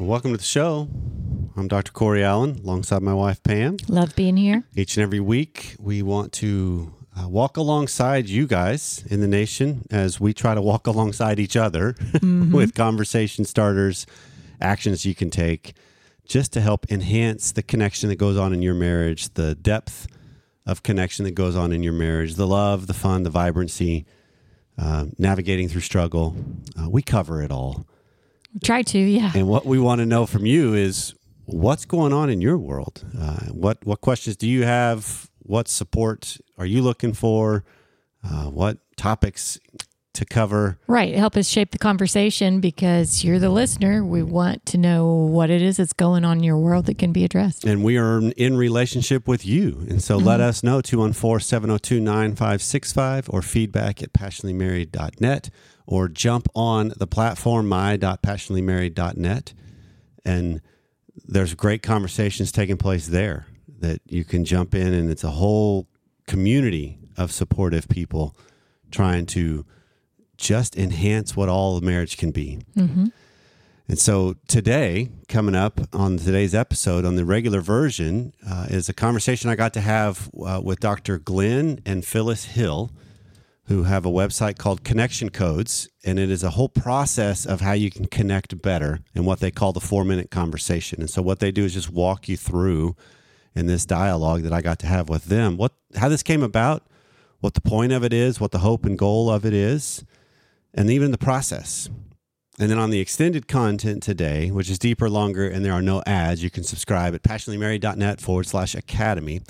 Welcome to the show. I'm Dr. Corey Allen alongside my wife Pam. Love being here. Each and every week, we want to uh, walk alongside you guys in the nation as we try to walk alongside each other mm-hmm. with conversation starters, actions you can take just to help enhance the connection that goes on in your marriage, the depth of connection that goes on in your marriage, the love, the fun, the vibrancy, uh, navigating through struggle. Uh, we cover it all. Try to, yeah. And what we want to know from you is what's going on in your world. Uh, what what questions do you have? What support are you looking for? Uh, what topics to cover? Right, help us shape the conversation because you're the listener. We want to know what it is that's going on in your world that can be addressed. And we are in relationship with you. And so mm-hmm. let us know 214 702 9565 or feedback at passionatelymarried.net or jump on the platform my.passionatelymarried.net and there's great conversations taking place there that you can jump in and it's a whole community of supportive people trying to just enhance what all marriage can be. Mm-hmm. And so today, coming up on today's episode on the regular version, uh, is a conversation I got to have uh, with Dr. Glenn and Phyllis Hill who have a website called Connection Codes, and it is a whole process of how you can connect better and what they call the four minute conversation. And so, what they do is just walk you through in this dialogue that I got to have with them what how this came about, what the point of it is, what the hope and goal of it is, and even the process. And then on the extended content today, which is deeper, longer, and there are no ads, you can subscribe at passionatelymarried.net forward slash academy.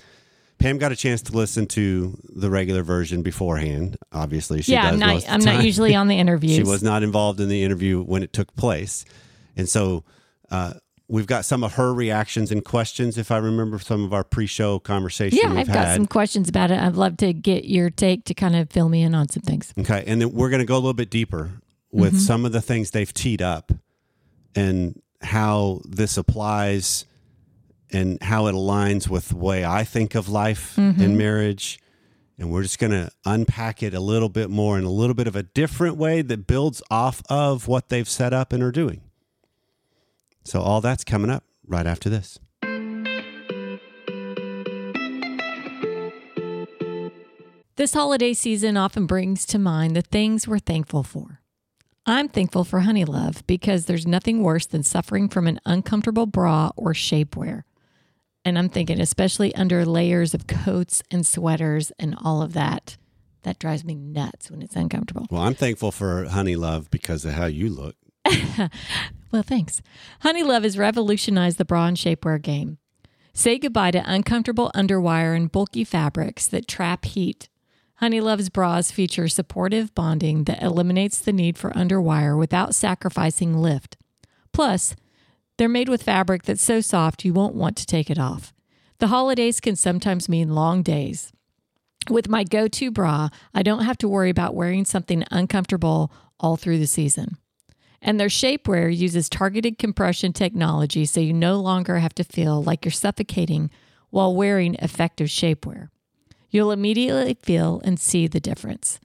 Pam got a chance to listen to the regular version beforehand. Obviously, she yeah, I'm not. I'm not usually on the interviews. she was not involved in the interview when it took place, and so uh, we've got some of her reactions and questions. If I remember some of our pre-show conversation, yeah, I've got some questions about it. I'd love to get your take to kind of fill me in on some things. Okay, and then we're going to go a little bit deeper with mm-hmm. some of the things they've teed up and how this applies and how it aligns with the way I think of life mm-hmm. and marriage. And we're just going to unpack it a little bit more in a little bit of a different way that builds off of what they've set up and are doing. So, all that's coming up right after this. This holiday season often brings to mind the things we're thankful for. I'm thankful for Honeylove because there's nothing worse than suffering from an uncomfortable bra or shapewear. And I'm thinking, especially under layers of coats and sweaters and all of that, that drives me nuts when it's uncomfortable. Well, I'm thankful for Honeylove because of how you look. well, thanks. Honeylove has revolutionized the bra and shapewear game. Say goodbye to uncomfortable underwire and bulky fabrics that trap heat. Honeylove's bras feature supportive bonding that eliminates the need for underwire without sacrificing lift. Plus, they're made with fabric that's so soft you won't want to take it off. The holidays can sometimes mean long days. With my go to bra, I don't have to worry about wearing something uncomfortable all through the season. And their shapewear uses targeted compression technology so you no longer have to feel like you're suffocating while wearing effective shapewear. You'll immediately feel and see the difference.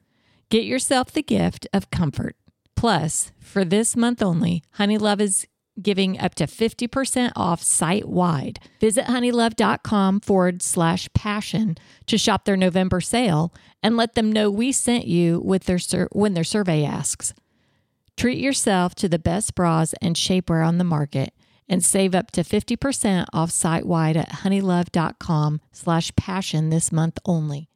Get yourself the gift of comfort. Plus, for this month only, Honeylove is giving up to 50% off site wide. Visit honeylove.com forward slash passion to shop their November sale and let them know we sent you with their sur- when their survey asks. Treat yourself to the best bras and shapewear on the market and save up to 50% off site wide at honeylove.com slash passion this month only.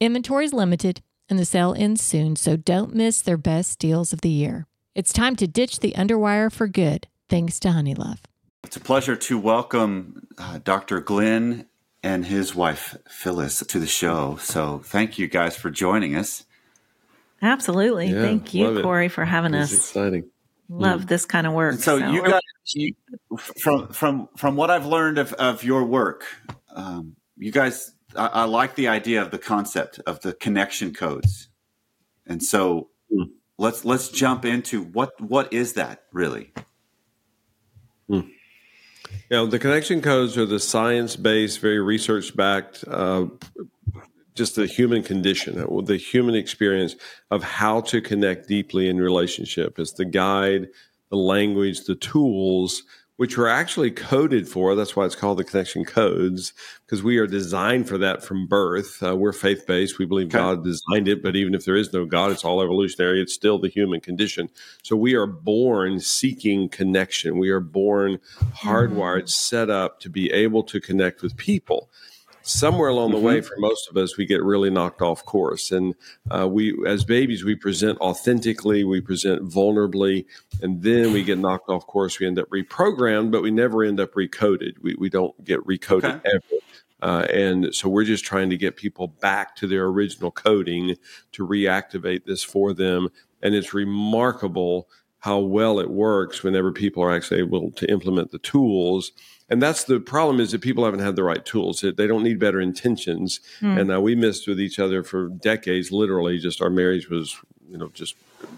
Inventory is limited and the sale ends soon, so don't miss their best deals of the year. It's time to ditch the underwire for good thanks to Honeylove. It's a pleasure to welcome uh, Dr. Glenn and his wife Phyllis to the show. So thank you guys for joining us. Absolutely. Yeah, thank you, Corey, it. for having us. Exciting. Love mm. this kind of work. So, so, you guys, you, from from from what I've learned of, of your work, um, you guys, I, I, like the idea of the concept of the connection codes, and so mm. let's let's jump into what what is that really? Hmm. You know, the connection codes are the science based, very research backed, uh, just the human condition, uh, the human experience of how to connect deeply in relationship. It's the guide the language, the tools which were actually coded for. That's why it's called the connection codes, because we are designed for that from birth. Uh, we're faith based. We believe okay. God designed it, but even if there is no God, it's all evolutionary. It's still the human condition. So we are born seeking connection. We are born hardwired, mm-hmm. set up to be able to connect with people somewhere along the mm-hmm. way for most of us we get really knocked off course. And uh, we as babies we present authentically we present vulnerably and then we get knocked off course. We end up reprogrammed but we never end up recoded. We, we don't get recoded okay. ever. Uh, and so we're just trying to get people back to their original coding to reactivate this for them. And it's remarkable how well it works whenever people are actually able to implement the tools and that's the problem is that people haven't had the right tools. They don't need better intentions. Mm. and uh, we missed with each other for decades literally just our marriage was you know just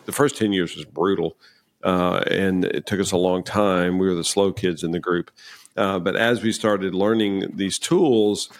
the first 10 years was brutal uh, and it took us a long time. We were the slow kids in the group. Uh, but as we started learning these tools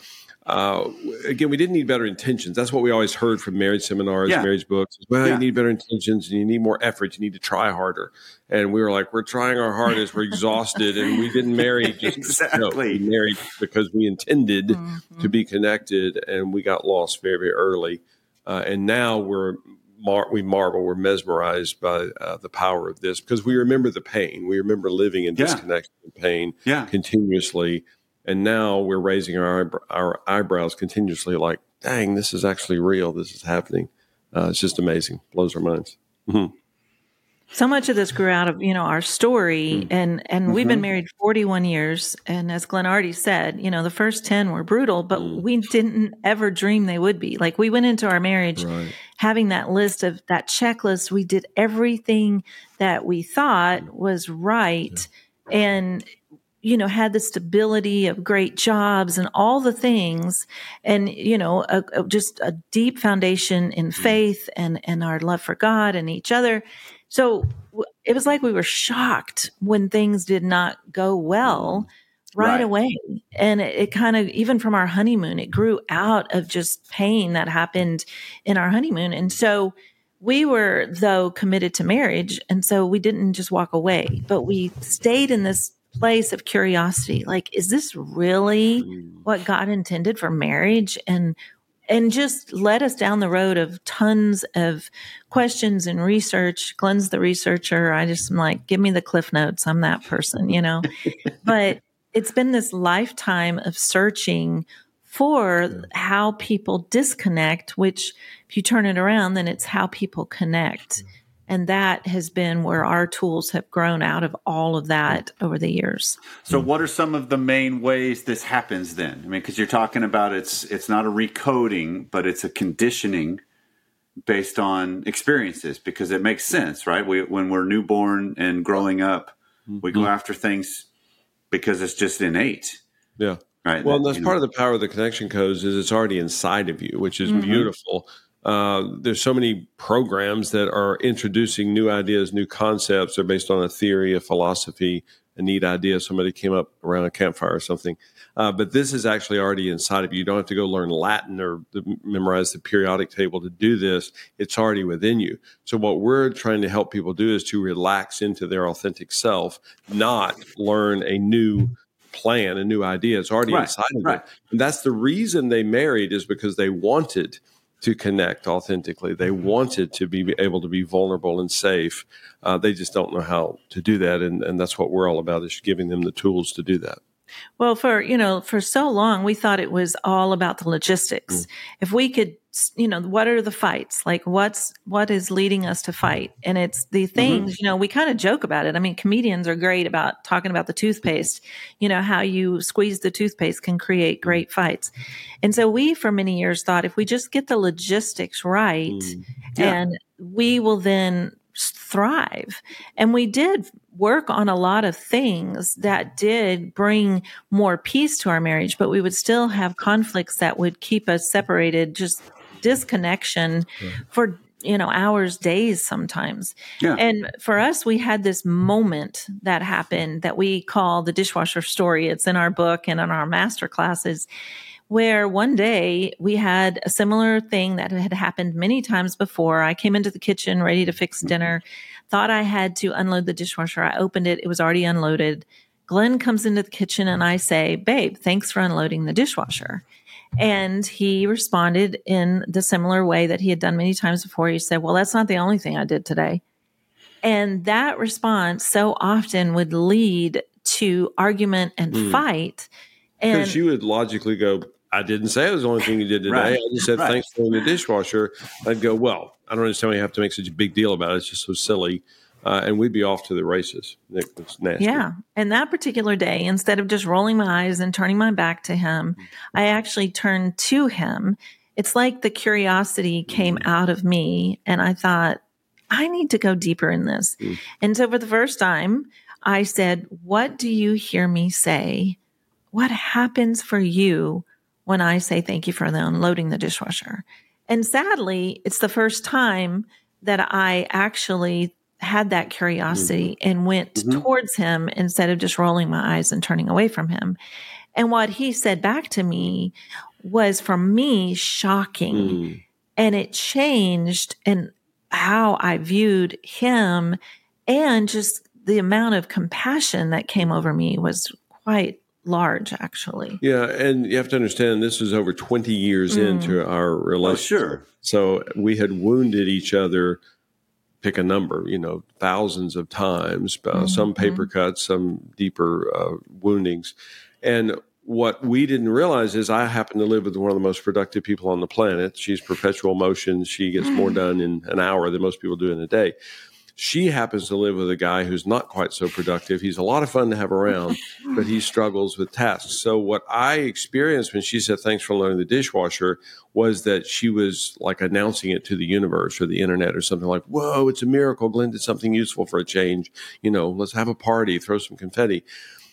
uh, again, we didn't need better intentions. That's what we always heard from marriage seminars, yeah. marriage books. Well, yeah. you need better intentions and you need more effort. You need to try harder. And we were like, we're trying our hardest. We're exhausted. and we didn't marry just exactly. No, we married because we intended mm-hmm. to be connected and we got lost very, very early. Uh, and now we're Mar- we marvel, we're mesmerized by uh, the power of this because we remember the pain. We remember living in disconnection yeah. and pain yeah. continuously and now we're raising our our eyebrows continuously, like, "Dang, this is actually real. This is happening." Uh, it's just amazing. Blows our minds. Mm-hmm. So much of this grew out of you know our story, mm-hmm. and and mm-hmm. we've been mm-hmm. married forty one years, and as Glenn already said, you know the first ten were brutal, but mm. we didn't ever dream they would be. Like we went into our marriage right. having that list of that checklist. We did everything that we thought mm. was right, yeah. and you know, had the stability of great jobs and all the things, and you know, a, a, just a deep foundation in mm-hmm. faith and and our love for God and each other. So it was like we were shocked when things did not go well right, right. away, and it, it kind of even from our honeymoon, it grew out of just pain that happened in our honeymoon, and so we were though committed to marriage and so we didn't just walk away but we stayed in this place of curiosity. Like is this really mm. what god intended for marriage? And and just led us down the road of tons of questions and research. Glenn's the researcher. I just am like give me the cliff notes. I'm that person you know? But it's been this lifetime of searching for how people disconnect which if you turn it around then it's how people connect and that has been where our tools have grown out of all of that over the years. So, what are some of the main ways this happens then? I mean, because you're talking about it's it's not a recoding, but it's a conditioning based on experiences. Because it makes sense, right? We, when we're newborn and growing up, we go mm-hmm. after things because it's just innate. Yeah. Right. Well, that, that's part know. of the power of the connection codes is it's already inside of you, which is mm-hmm. beautiful. Uh, there's so many programs that are introducing new ideas, new concepts. They're based on a theory, a philosophy, a neat idea. Somebody came up around a campfire or something. Uh, but this is actually already inside of you. You don't have to go learn Latin or memorize the periodic table to do this. It's already within you. So what we're trying to help people do is to relax into their authentic self, not learn a new plan, a new idea. It's already right, inside of right. them. And that's the reason they married is because they wanted – to connect authentically. They wanted to be able to be vulnerable and safe. Uh, they just don't know how to do that, and, and that's what we're all about is giving them the tools to do that. Well, for you know, for so long we thought it was all about the logistics. Mm. If we could, you know, what are the fights? Like what's what is leading us to fight? And it's the mm-hmm. things, mm-hmm. you know, we kind of joke about it. I mean, comedians are great about talking about the toothpaste, you know, how you squeeze the toothpaste can create great fights. And so we for many years thought if we just get the logistics right mm. yeah. and we will then thrive. And we did work on a lot of things that did bring more peace to our marriage, but we would still have conflicts that would keep us separated, just disconnection yeah. for you know hours days sometimes yeah. and for us we had this moment that happened that we call the dishwasher story it's in our book and in our master classes where one day we had a similar thing that had happened many times before. I came into the kitchen ready to fix mm-hmm. dinner, thought I had to unload the dishwasher. I opened it, it was already unloaded. Glenn comes into the kitchen and I say, Babe, thanks for unloading the dishwasher. And he responded in the similar way that he had done many times before. He said, Well, that's not the only thing I did today. And that response so often would lead to argument and Mm. fight. And Because you would logically go, I didn't say it was the only thing you did today. Right. I just said Right. thanks for doing the dishwasher. I'd go, well, I don't understand why you have to make such a big deal about it. It's just so silly. Uh, and we'd be off to the races. Nick was nasty. Yeah. And that particular day, instead of just rolling my eyes and turning my back to him, I actually turned to him. It's like the curiosity came out of me, and I thought, I need to go deeper in this. Mm. And so for the first time, I said, What do you hear me say? What happens for you when I say thank you for unloading the dishwasher? And sadly, it's the first time that I actually had that curiosity and went Mhm. towards him instead of just rolling my eyes and turning away from him. And what he said back to me was for me shocking. Mm. And it changed and how I viewed him and just the amount of compassion that came over me was quite large actually. Yeah, and you have to understand this is over 20 years Mm. into our Oh, relationship. sure. So we had wounded each other, pick a number, you know, thousands of times, uh, some paper cuts, some deeper uh, woundings. And what we didn't realize is I happen to live with one of the most productive people on the planet. She's perpetual motion. She gets more done in an hour than most people do in a day. She happens to live with a guy who's not quite so productive. He's a lot of fun to have around, but he struggles with tasks. So what I experienced when she said thanks for loading the dishwasher was that she was like announcing it to the universe or the internet or something like, "Whoa, it's a miracle! Glenn did something useful for a change. You know, let's have a party, throw some confetti."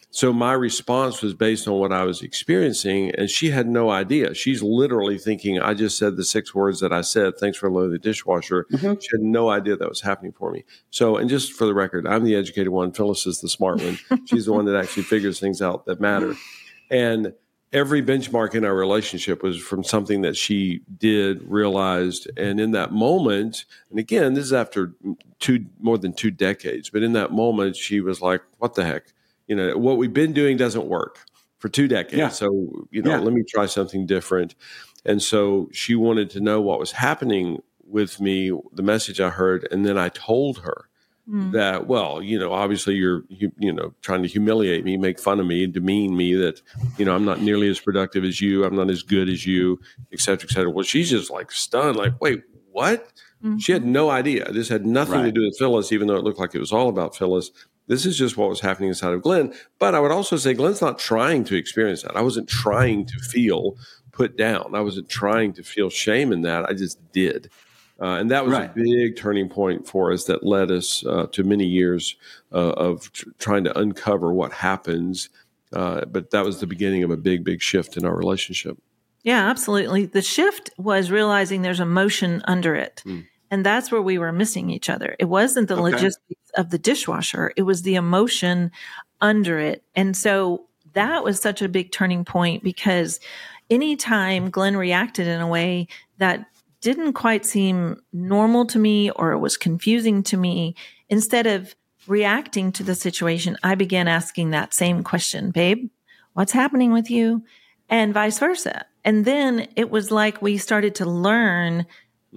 So my response was based on what I was experiencing, and she had no idea. She's literally thinking, "I just said the six words that I said. Thanks for loading the dishwasher." Mhm. She had no idea that was happening for me. So, and just for the record, I'm the educated one. Phyllis is the smart one. She's the one that actually figures things out that matter. And every benchmark in our relationship was from something that she did, realized, and in that moment, and again, this is after two more than two decades, but in that moment, she was like, "What the heck? You know, what we've been doing doesn't work for two decades. Yeah. So, you know, Yeah. let me try something different." And so she wanted to know what was happening with me, the message I heard, and then I told her Mm. that well you know obviously you're you, you know trying to humiliate me make fun of me demean me that you know i'm not nearly as productive as you i'm not as good as you et cetera et cetera well she's just like stunned like wait what Mhm. she had no idea this had nothing to do with phyllis even though it looked like it was all about phyllis this is just what was happening inside of glenn but i would also say glenn's not trying to experience that i wasn't trying to feel put down i wasn't trying to feel shame in that i just did uh, and that was Right. a big turning point for us that led us uh, to many years uh, of tr- trying to uncover what happens. Uh, but that was the beginning of a big, big shift in our relationship. Yeah, absolutely. The shift was realizing there's emotion under it. Mm. And that's where we were missing each other. It wasn't the Okay. logistics of the dishwasher, it was the emotion under it. And so that was such a big turning point because anytime Glenn reacted in a way that didn't quite seem normal to me or it was confusing to me, instead of reacting to the situation, I began asking that same question, babe, what's happening with you? And vice versa. And then it was like we started to learn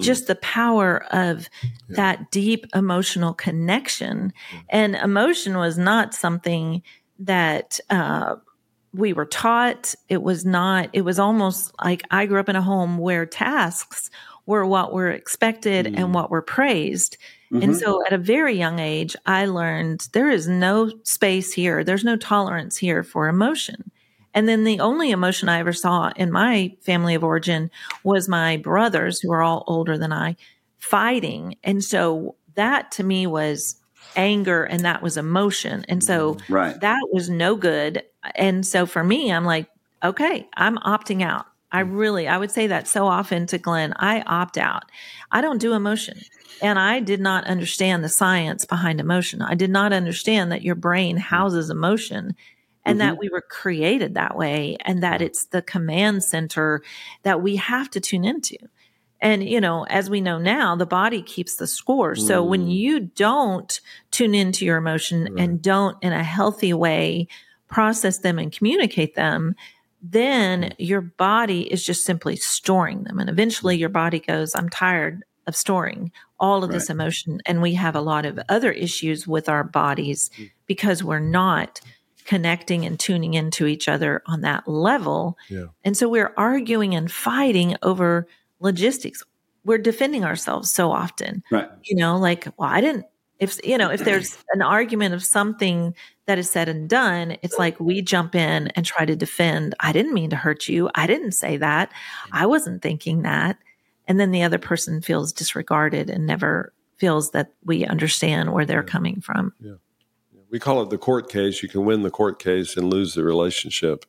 just the power of that deep emotional connection. And emotion was not something that uh, we were taught. It was not, it was almost like I grew up in a home where tasks were what were expected Mm. and what were praised. And Mhm. so at a very young age, I learned there is no space here, there's no tolerance here for emotion. And then the only emotion I ever saw in my family of origin was my brothers, who are all older than I, fighting. And so that to me was anger and that was emotion. And so mm-hmm. Right. that was no good. And so for me, I'm like, okay, I'm opting out. I mm. really, I would say that so often to Glenn, I opt out. I don't do emotion. And I did not understand the science behind emotion. I did not understand that your brain mm. houses emotion. And mm-hmm. that we were created that way and that it's the command center that we have to tune into. And, you know, as we know now, the body keeps the score. Mm. So when mm. you don't tune into your emotion right. and don't in a healthy way process them and communicate them, then mm. your body is just simply storing them. And eventually your body goes, I'm tired of storing all of right. this emotion. And we have a lot of other issues with our bodies mm. because we're not connecting and tuning into each other on that level. Yeah. And so we're arguing and fighting over logistics. We're defending ourselves so often. Right. You know, like, well, I didn't if you know, if there's an argument of something that is said and done, it's like we jump in and try to defend. I didn't mean to hurt you. I didn't say that. I wasn't thinking that. And then the other person feels disregarded and never feels that we understand where they're yeah. coming from. Yeah we call it the court case. You can win the court case and lose the relationship.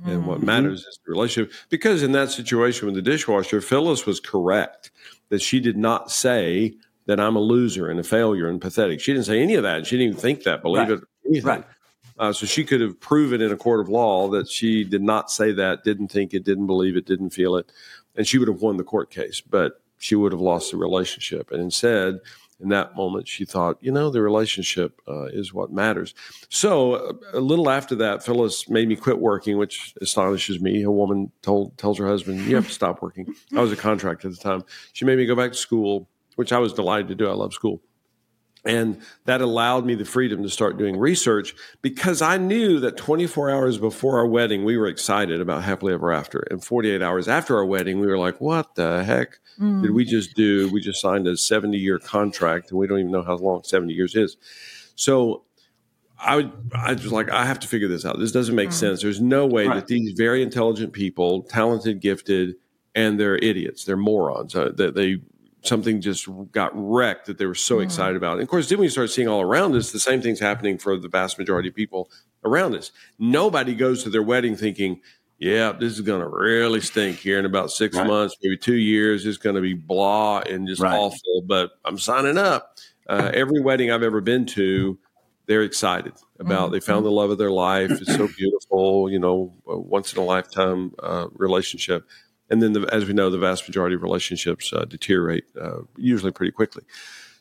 Mm-hmm. And what mm-hmm. matters is the relationship. Because in that situation with the dishwasher, Phyllis was correct that she did not say that I'm a loser and a failure and pathetic. She didn't say any of that. She didn't even think that, believe right. it, anything. Right. Uh, so she could have proven in a court of law that she did not say that, didn't think it, didn't believe it, didn't feel it, and she would have won the court case. But she would have lost the relationship. And instead, in that moment, she thought, you know, the relationship uh, is what matters. So a little after that, Phyllis made me quit working, which astonishes me. A woman told tells her husband, "You have to stop working." I was a contractor at the time. She made me go back to school, which I was delighted to do. I love school. And that allowed me the freedom to start doing research because I knew that 24 hours before our wedding, we were excited about happily ever after. And 48 hours after our wedding, we were like, what the heck mm. did we just do? We just signed a 70 year contract and we don't even know how long 70 years is. So I would, I was like, I have to figure this out. This doesn't make mm. sense. There's no way right. that these very intelligent people, talented, gifted, and they're idiots, they're morons, uh, that they something just got wrecked that they were so mm. excited about. And of course, then we start seeing all around us the same thing's happening for the vast majority of people around us. Nobody goes to their wedding thinking, yeah, this is going to really stink here in about six right. months, maybe two years. It's going to be blah and just right. awful, but I'm signing up. Uh, every wedding I've ever been to, they're excited about. Mm-hmm. They found the love of their life. It's so beautiful, you know, once in a lifetime uh, relationship and then the, as we know, the vast majority of relationships uh, deteriorate uh, usually pretty quickly.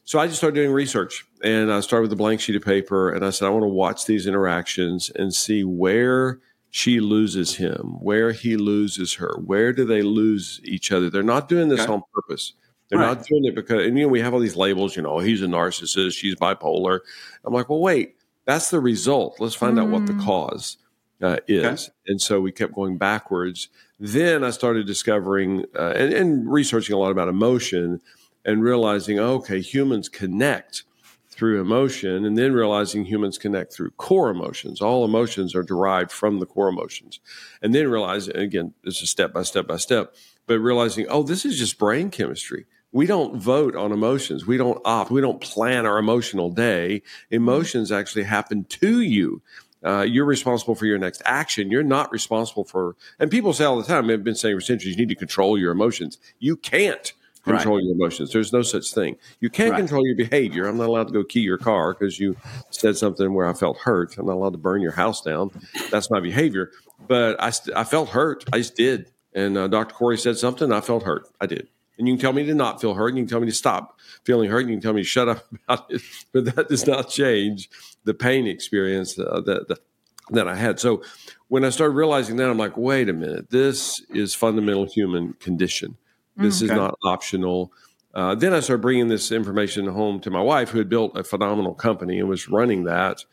So I just started doing research, and I started with a blank sheet of paper, and I said I want to watch these interactions and see where she loses him, where he loses her, where do they lose each other? They're not doing this okay. on purpose. They're right. not doing it because, and you know, we have all these labels. You know, he's a narcissist, she's bipolar. I'm like, well, wait, that's the result. Let's find mm. out what the mm. cause uh, is. Okay. And so we kept going backwards then I started discovering uh, and, and, researching a lot about emotion and realizing, okay, humans connect through emotion, and then realizing humans connect through core emotions. All emotions are derived from the core emotions. And then realizing, again, this is step by step by step, but realizing, oh, this is just brain chemistry. We don't vote on emotions. We don't opt. We don't plan our emotional day. Emotions actually happen to you. Uh, you're responsible for your next action. You're not responsible for, and people say all the time, I've been saying for centuries, you need to control your emotions. You can't control right. your emotions. There's no such thing. You can't right. control your behavior. I'm not allowed to go key your car because you said something where I felt hurt. I'm not allowed to burn your house down. That's my behavior. But I, st- I felt hurt. I just did. And uh, Dr. Corey said something. I felt hurt. I did. And you can tell me to not feel hurt. And you can tell me to stop feeling hurt. And you can tell me to shut up about it. But that does not change the pain experience uh, that, that, that I had. So when I started realizing that, I'm like, wait a minute, this is fundamental human condition. This okay. is not optional. Uh, then I started bringing this information home to my wife, who had built a phenomenal company and was running that.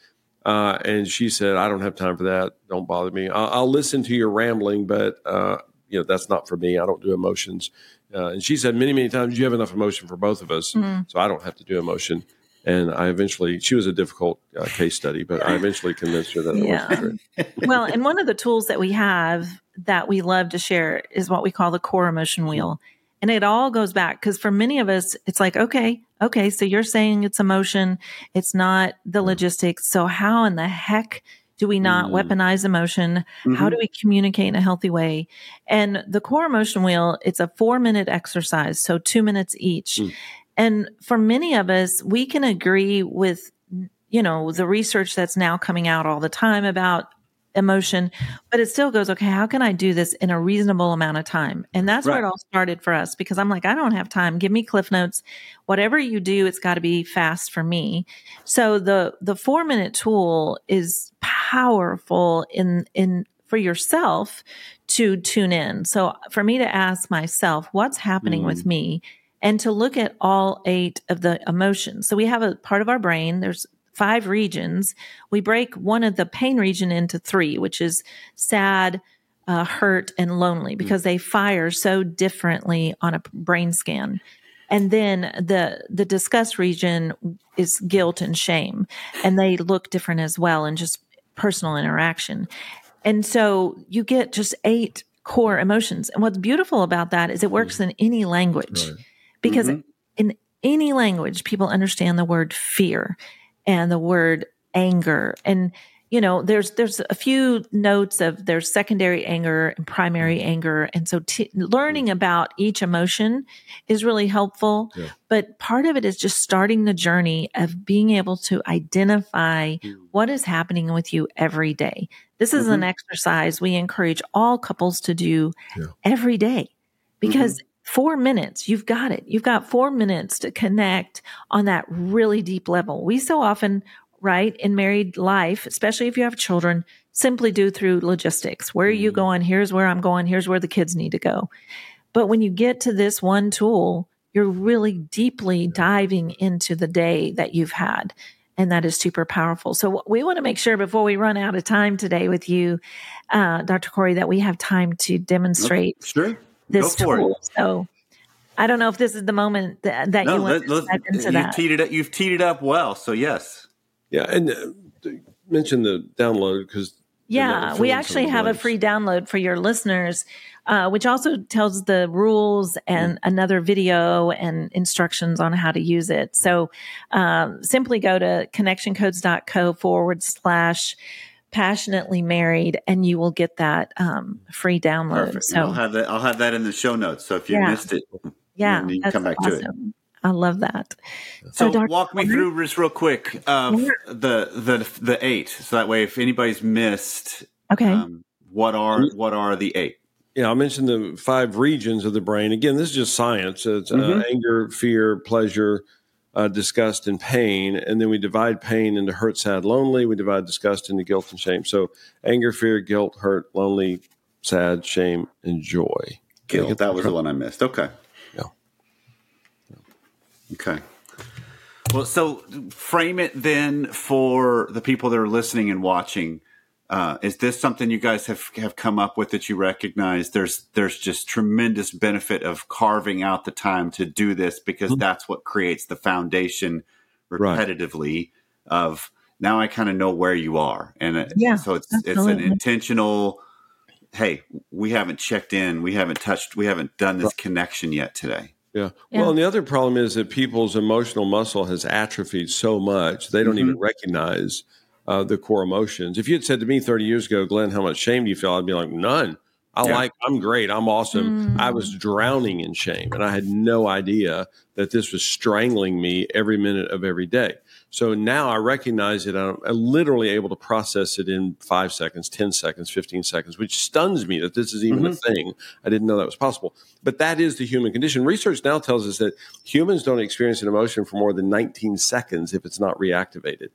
Uh, and she said, "I don't have time for that. Don't bother me. I'll, I'll listen to your rambling, but uh, you know that's not for me. I don't do emotions." Uh, and she said many, many times, "You have enough emotion for both of us, mm-hmm. so I don't have to do emotion." And I eventually, she was a difficult uh, case study, but I eventually convinced her that it yeah. well, and one of the tools that we have that we love to share is what we call the core emotion wheel. And it all goes back because for many of us, it's like, okay, okay, so you're saying it's emotion, it's not the logistics. So, how in the heck do we not mm. weaponize emotion? Mm-hmm. How do we communicate in a healthy way? And the core emotion wheel, it's a four minute exercise, so two minutes each. Mm. And for many of us, we can agree with, you know, the research that's now coming out all the time about emotion, but it still goes, okay, how can I do this in a reasonable amount of time? And that's right. where it all started for us because I'm like, I don't have time. Give me cliff notes. Whatever you do, it's got to be fast for me. So the the 4 minute tool is powerful in in for yourself to tune in. So for me to ask myself, what's happening mm. with me? And to look at all eight of the emotions. So we have a part of our brain. There's five regions. We break one of the pain region into three, which is sad, uh, hurt, and lonely, because mm. they fire so differently on a brain scan. And then the the disgust region is guilt and shame, and they look different as well, and just personal interaction. And so you get just eight core emotions. And what's beautiful about that is it works mm. in any language right. Because mm-hmm. in any language, people understand the word fear and the word anger. And, you know, there's, there's a few notes of there's secondary anger and primary mm. anger. And so t- learning mm. about each emotion is really helpful. Yeah. But part of it is just starting the journey of being able to identify mm. what is happening with you every day. This is mm-hmm. an exercise we encourage all couples to do yeah. every day because mm-hmm. Four minutes, you've got it. You've got four minutes to connect on that really deep level. We so often, right, in married life, especially if you have children, simply do through logistics. Where are you mm-hmm. going? Here's where I'm going. Here's where the kids need to go. But when you get to this one tool, you're really deeply diving into the day that you've had and that is super powerful. So we want to make sure before we run out of time today with you, uh, Dr. Corey, that we have time to demonstrate okay. sure. This tool. It. So I don't know if this is the moment that, that no, you want let, to step into you've that. Teed it up, you've teed it up well. So yes. Yeah. And uh, mention the download because yeah, we actually have a free download for your listeners, uh, which also tells the rules and mm-hmm. another video and instructions on how to use it. So um, simply go to connectioncodes.co forward slash passionately married and you will get that um, free download. Perfect. So I'll have that. I'll have that in the show notes. So if you yeah. missed it, yeah, you come back awesome. to it. I love that. So, so walk me through just real quick of the the the eight, so that way if anybody's missed, okay, um, what are what are the eight? Yeah, I mentioned the five regions of the brain. Again, this is just science. It's uh, mm-hmm. uh, anger, fear, pleasure, uh, disgust, and pain. And then we divide pain into hurt, sad, lonely. We divide disgust into guilt and shame. So anger, fear, guilt, hurt, lonely, sad, shame, and joy. Guilt. That was the one I missed. Okay. Yeah. Okay. Well, so frame it then for the people that are listening and watching. Uh, is this something you guys have have come up with that you recognize? There's there's just tremendous benefit of carving out the time to do this because mm-hmm. that's what creates the foundation repetitively right. of now I kind of know where you are, and yeah, so it's absolutely. it's an intentional. Hey, we haven't checked in, we haven't touched, we haven't done this connection yet today. Yeah. yeah. Well, and the other problem is that people's emotional muscle has atrophied so much they don't mm-hmm. even recognize uh, the core emotions. If you had said to me 30 years ago, Glenn, how much shame do you feel? I'd be like, none. I yeah. like, I'm great. I'm awesome. Mm. I was drowning in shame and I had no idea that this was strangling me every minute of every day. So now I recognize it. I'm literally able to process it in five seconds, 10 seconds, 15 seconds, which stuns me that this is even mm-hmm. a thing. I didn't know that was possible. But that is the human condition. Research now tells us that humans don't experience an emotion for more than 19 seconds if it's not reactivated.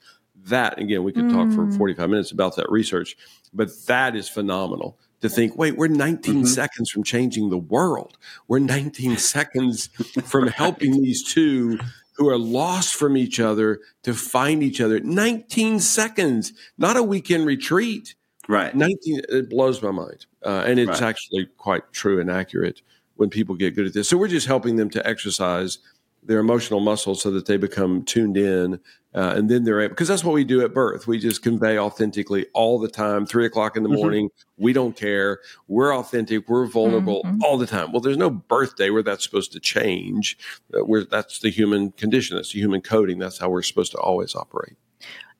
That, again, we could mm. talk for mm. 45 minutes about that research, but that is phenomenal to think, wait, we're 19 mm-hmm. seconds from changing the world. We're 19 seconds from helping these two who are lost from each other to find each other. 19 seconds, not a weekend retreat. Right. 19, it blows my mind. Uh, and it's right. actually quite true and accurate when people get good at this. So we're just helping them to exercise their emotional muscles so that they become tuned in uh, and then they're able because that's what we do at birth. We just convey authentically all the time three o'clock in the mm-hmm. morning. We don't care. We're authentic. We're vulnerable mm-hmm. all the time. Well there's no birthday where that's supposed to change. Uh, where that's the human condition. That's the human coding. That's how we're supposed to always operate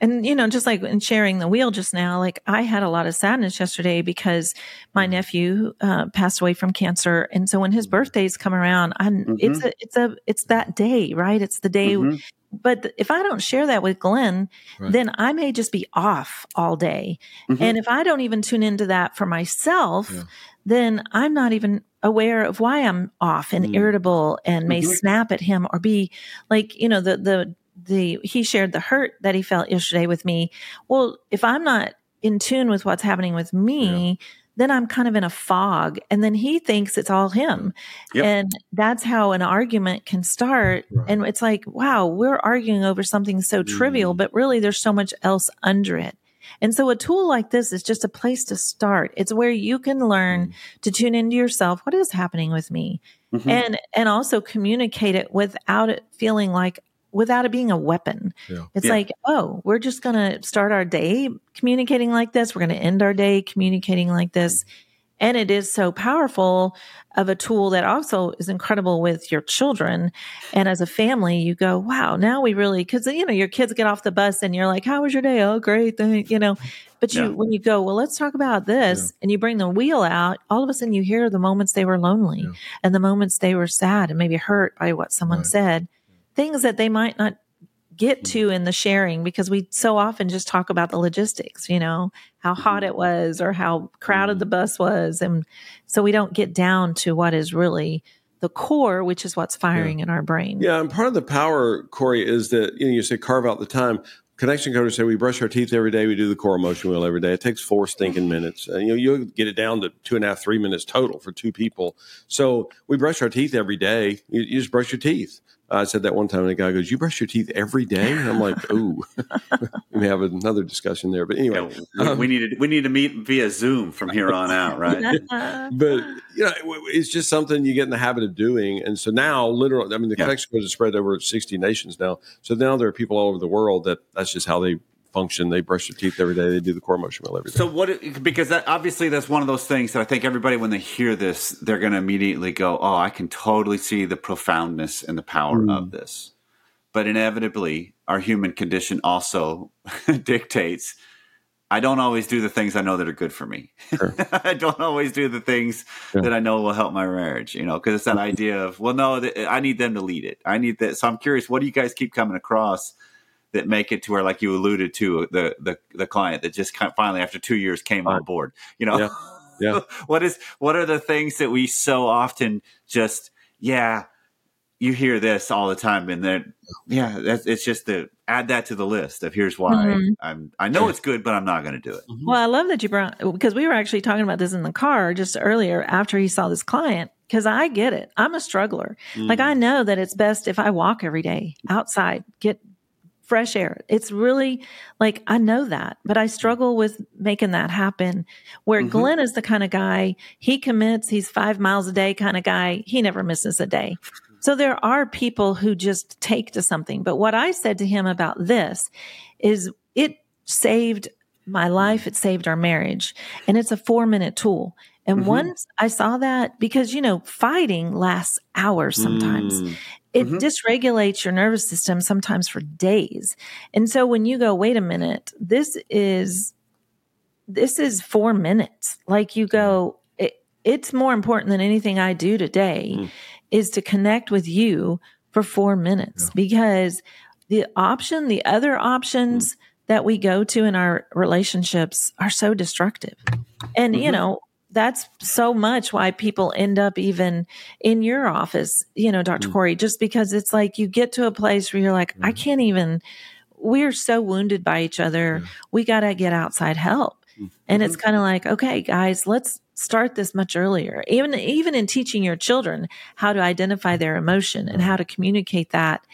and you know just like in sharing the wheel just now like i had a lot of sadness yesterday because my mm-hmm. nephew uh, passed away from cancer and so when his mm-hmm. birthdays come around mm-hmm. it's a it's a it's that day right it's the day mm-hmm but if I don't share that with Glenn, Right. then I may just be off all day. Mhm. And if I don't even tune into that for myself, Yeah. then I'm not even aware of why I'm off and Mm. irritable and may Mhm. snap at him or be like, you know, the, the, the, he shared the hurt that he felt yesterday with me. Well, if I'm not in tune with what's happening with me, then I'm kind of in a fog. And then he thinks it's all him. Yep. And that's how an argument can start. Right. And it's like, wow, we're arguing over something so trivial, Mm. but really there's so much else under it. And so a tool like this is just a place to start. It's where you can Mm. learn to tune into yourself. What is happening with me? Mhm. And and also communicate it without it feeling like without it being a weapon. Yeah. It's Yeah. like, oh, we're just going to start our day communicating like this. We're going to end our day communicating like this. And it is so powerful of a tool that also is incredible with your children. And as a family, you go, wow, now we really, cause you know, your kids get off the bus and you're like, how was your day? Oh, great. Thank, you know, but you, Yeah. when you go, well, let's talk about this and you bring the wheel out, all of a sudden you hear the moments they were lonely Yeah. and the moments they were sad and maybe hurt by what someone Right. said, things that they might not get mm-hmm. to in the sharing because we so often just talk about the logistics, you know, how mm-hmm. hot it was or how crowded mm-hmm. the bus was. And so we don't get down to what is really the core, which is what's firing in our brain. Yeah, and part of the power, Corey, is that you know you say carve out the time. Connection coders say we brush our teeth every day. We do the core emotion wheel every day. It takes four stinking minutes. And, you know, you'll get it down to two and a half, three minutes total for two people. So we brush our teeth every day. You, you just brush your teeth. I said that one time, and the guy goes, "You brush your teeth every day?" And I'm like, "Ooh." we may have another discussion there, but anyway. Yeah, we, we um, need to we need to meet via Zoom from here on out, right? but you know, it's just something you get in the habit of doing. And so now, literally, I mean, the Yeah. connection code is spread over 60 nations now. So now there are people all over the world that that's just how they function. They brush their teeth every day. They do the core emotion wheel every day. So what? Because that, obviously that's one of those things that I think everybody, when they hear this, they're going to immediately go, "Oh, I can totally see the profoundness and the power Mm. of this." But inevitably, our human condition also dictates. I don't always do the things I know that are good for me. I don't always do the things Yeah. that I know will help my marriage. You know, because it's that idea of, well, no, th- I need them to lead it. I need that. So I'm curious, what do you guys keep coming across? That make it to where, like you alluded to, the the the client that just kind of finally after two years came on board. You know, Yeah. Yeah. what is what are the things that we so often just yeah, you hear this all the time, and then yeah, that's, it's just the add that to the list of here's why Mhm. I'm I know it's good, but I'm not going to do it. Well, I love that you brought because we were actually talking about this in the car just earlier after he saw this client. Because I get it. I'm a struggler. Like I know that it's best if I walk every day outside, get fresh air. It's really like I know that, but I struggle with making that happen. Where Mhm. Glenn is the kind of guy, he commits, he's five miles a day kind of guy. He never misses a day. So there are people who just take to something. But what I said to him about this is it saved my life. It saved our marriage. And it's a four minute tool. And Mhm. once I saw that, because, you know, fighting lasts hours sometimes Mm. It Mhm. dysregulates your nervous system sometimes for days. And so when you go, wait a minute, this is this is four minutes. Like you go, it, it's more important than anything I do today Mm. is to connect with you for four minutes because the option, the other options that we go to in our relationships are so destructive. And, you Mhm. know, that's so much why people end up even in your office, you know, Dr. Mm. Corey, just because it's like you get to a place where you're like, I can't even, we're so wounded by each other. Yeah. We got to get outside help. Mm. And it's kind of like, okay, guys, let's start this much earlier. Even even in teaching your children how to identify their emotion and how to communicate that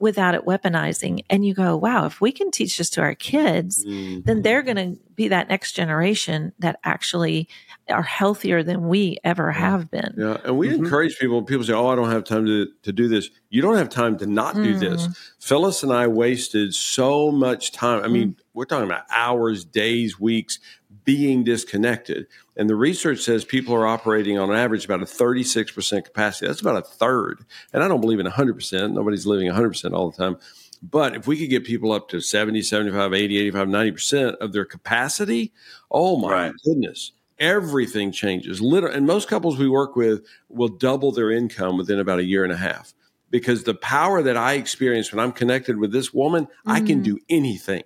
without it weaponizing. And you go, wow, if we can teach this to our kids, Mm. then they're going to be that next generation that actually are healthier than we ever have been. Yeah, and we Mhm. encourage people. People say, "Oh, I don't have time to to do this." You don't have time to not do this. Mm. Phyllis and I wasted so much time. I mean, we're talking about hours, days, weeks being disconnected. And the research says people are operating on average about a 36% capacity. That's about a third. And I don't believe in 100%. Nobody's living 100% all the time. But if we could get people up to 70, 75, 80, 85, 90% of their capacity, oh my Right. goodness, everything changes. Literally, and most couples we work with will double their income within about a year and a half because the power that I experience when I'm connected with this woman, mm-hmm. I can do anything.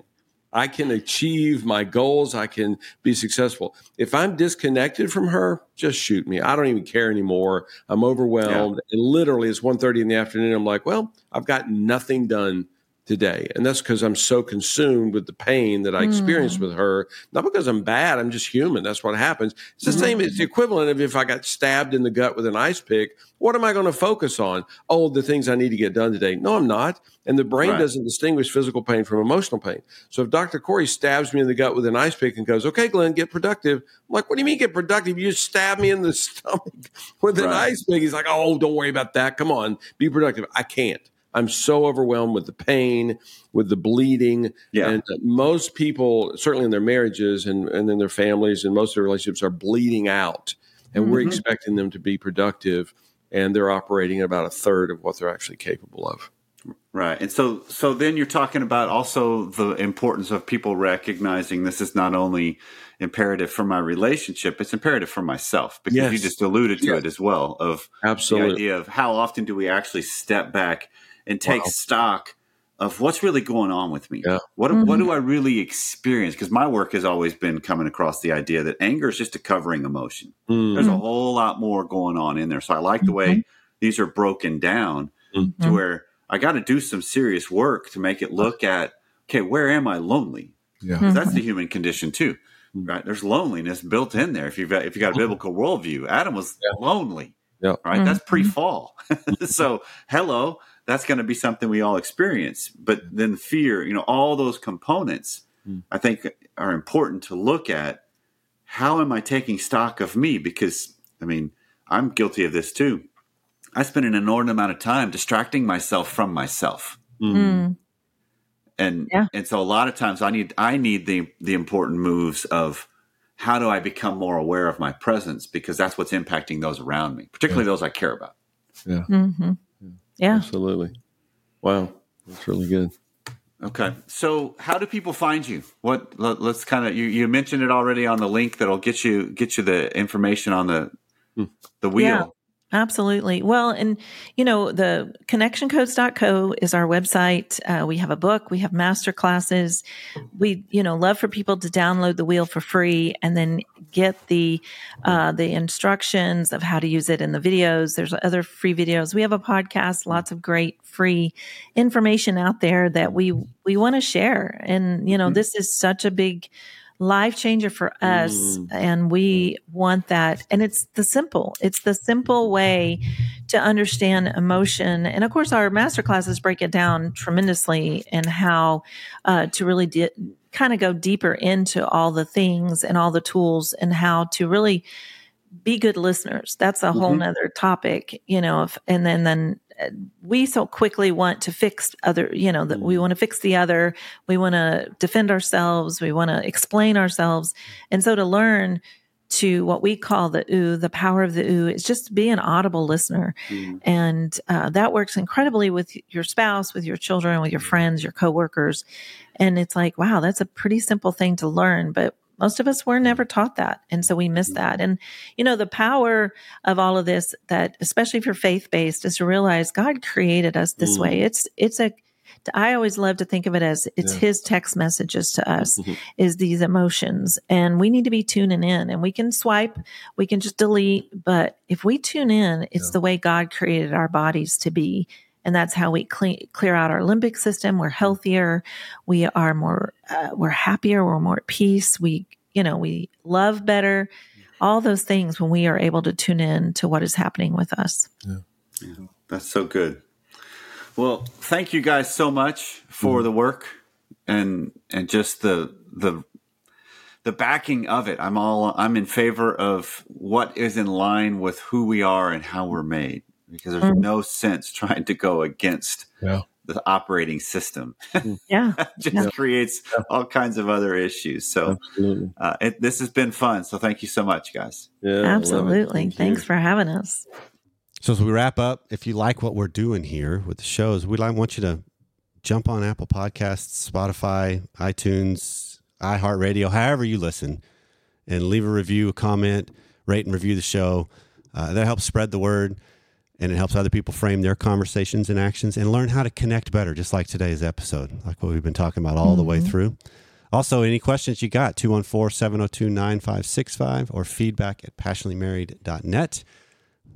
I can achieve my goals. I can be successful. If I'm disconnected from her, just shoot me. I don't even care anymore. I'm overwhelmed. Yeah. And literally it's 1.30 in the afternoon. I'm like, well, I've got nothing done today. And that's because I'm so consumed with the pain that I experienced mm. with her. Not because I'm bad, I'm just human. That's what happens. It's the mm. same, it's the equivalent of if I got stabbed in the gut with an ice pick, what am I going to focus on? Oh, the things I need to get done today. No, I'm not. And the brain right. doesn't distinguish physical pain from emotional pain. So if Dr. Corey stabs me in the gut with an ice pick and goes, okay, Glenn, get productive. I'm like, what do you mean get productive? You just stab me in the stomach with an right. ice pick. He's like, oh, don't worry about that. Come on, be productive. I can't. I'm so overwhelmed with the pain, with the bleeding. Yeah. And most people, certainly in their marriages and, and in their families and most of their relationships, are bleeding out. And mm-hmm. we're expecting them to be productive, and they're operating at about a third of what they're actually capable of. Right. And so so then you're talking about also the importance of people recognizing this is not only imperative for my relationship, it's imperative for myself because yes. you just alluded to yes. it as well of Absolutely. the idea of how often do we actually step back and take wow. stock of what's really going on with me. Yeah. What mm-hmm. what do I really experience? Because my work has always been coming across the idea that anger is just a covering emotion. Mm-hmm. There's a whole lot more going on in there. So I like the way mm-hmm. these are broken down mm-hmm. to where I got to do some serious work to make it look at okay, where am I lonely? Yeah, that's the mm-hmm. human condition too. Mm. Right? There's loneliness built in there. If you've got if you got a mm-hmm. biblical worldview, Adam was yeah. lonely. Yeah. Right. That's pre-fall. so hello that's going to be something we all experience. But then fear, you know, all those components, mm. I think are important to look at. How am I taking stock of me? Because, I mean, I'm guilty of this too. I spend an inordinate amount of time distracting myself from myself. Mm. And yeah. and so a lot of times I need I need the the important moves of how do I become more aware of my presence because that's what's impacting those around me, particularly yeah. those I care about. Yeah. Mm-hmm. Yeah. Absolutely. Wow. That's really good. Okay. So how do people find you? What let, us kind of you, you mentioned it already on the link that'll get you get you the information on the hmm. the wheel. Yeah. Absolutely. Well, and you know, the connectioncodes.co is our website. Uh, we have a book, we have master classes. We, you know, love for people to download the wheel for free and then get the uh, the instructions of how to use it in the videos. There's other free videos. We have a podcast, lots of great free information out there that we we want to share. And you know, mm-hmm. this is such a big life changer for us. Mm. And we want that. And it's the simple, it's the simple way to understand emotion. And of course, our master classes break it down tremendously and how uh, to really di- kind of go deeper into all the things and all the tools and how to really be good listeners. That's a whole mm-hmm. nother topic, you know, if, and then, then we so quickly want to fix other, you know, that we mm. want to fix the other. We want to defend ourselves. We want to explain ourselves. And so to learn to what we call the ooh, the power of the ooh, is just be an audible listener. Mm. And uh, that works incredibly with your spouse, with your children, with your mm. friends, your coworkers. And it's like, wow, that's a pretty simple thing to learn. But most of us were never taught that. And so we miss mm-hmm. that. And, you know, the power of all of this that, especially if you're faith based, is to realize God created us this mm. way. It's, it's a, I always love to think of it as it's yeah. his text messages to us mm-hmm. is these emotions and we need to be tuning in and we can swipe, we can just delete. But if we tune in, it's yeah. the way God created our bodies to be and that's how we clean, clear out our limbic system. We're healthier. We are more, uh, we're happier. We're more at peace. We, you know, we love better. All those things when we are able to tune in to what is happening with us. Yeah. yeah that's so good. Well, thank you guys so much for mm. the work and and just the the the backing of it. I'm all I'm in favor of what is in line with who we are and how we're made because there's mm. no sense trying to go against yeah. the operating system. Mm. yeah, just yeah. creates all kinds of other issues. So uh, it, this has been fun. So thank you so much, guys. Yeah, absolutely. Thank Thanks for having us. So as we wrap up, if you like what we're doing here with the shows, we like want you to jump on Apple Podcasts, Spotify, iTunes, iHeartRadio, however you listen, and leave a review, a comment, rate and review the show. Uh, that helps spread the word and it helps other people frame their conversations and actions and learn how to connect better, just like today's episode, like what we've been talking about all mm-hmm. the way mm-hmm. through. Also, any questions you got, 214 702 9565 or feedback at passionatelymarried.net.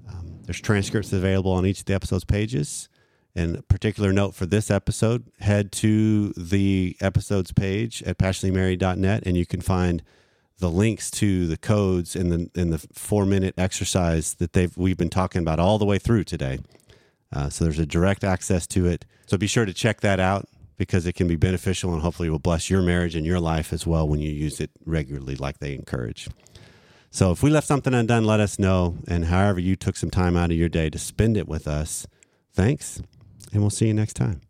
Um, there's transcripts available on each of the episode's pages. And a particular note for this episode, head to the episodes page at passionatelymarried.net and you can find the links to the codes in the in the four minute exercise that they've we've been talking about all the way through today. Uh, so there's a direct access to it. So be sure to check that out because it can be beneficial and hopefully will bless your marriage and your life as well when you use it regularly, like they encourage. So if we left something undone, let us know. And however you took some time out of your day to spend it with us, thanks. And we'll see you next time.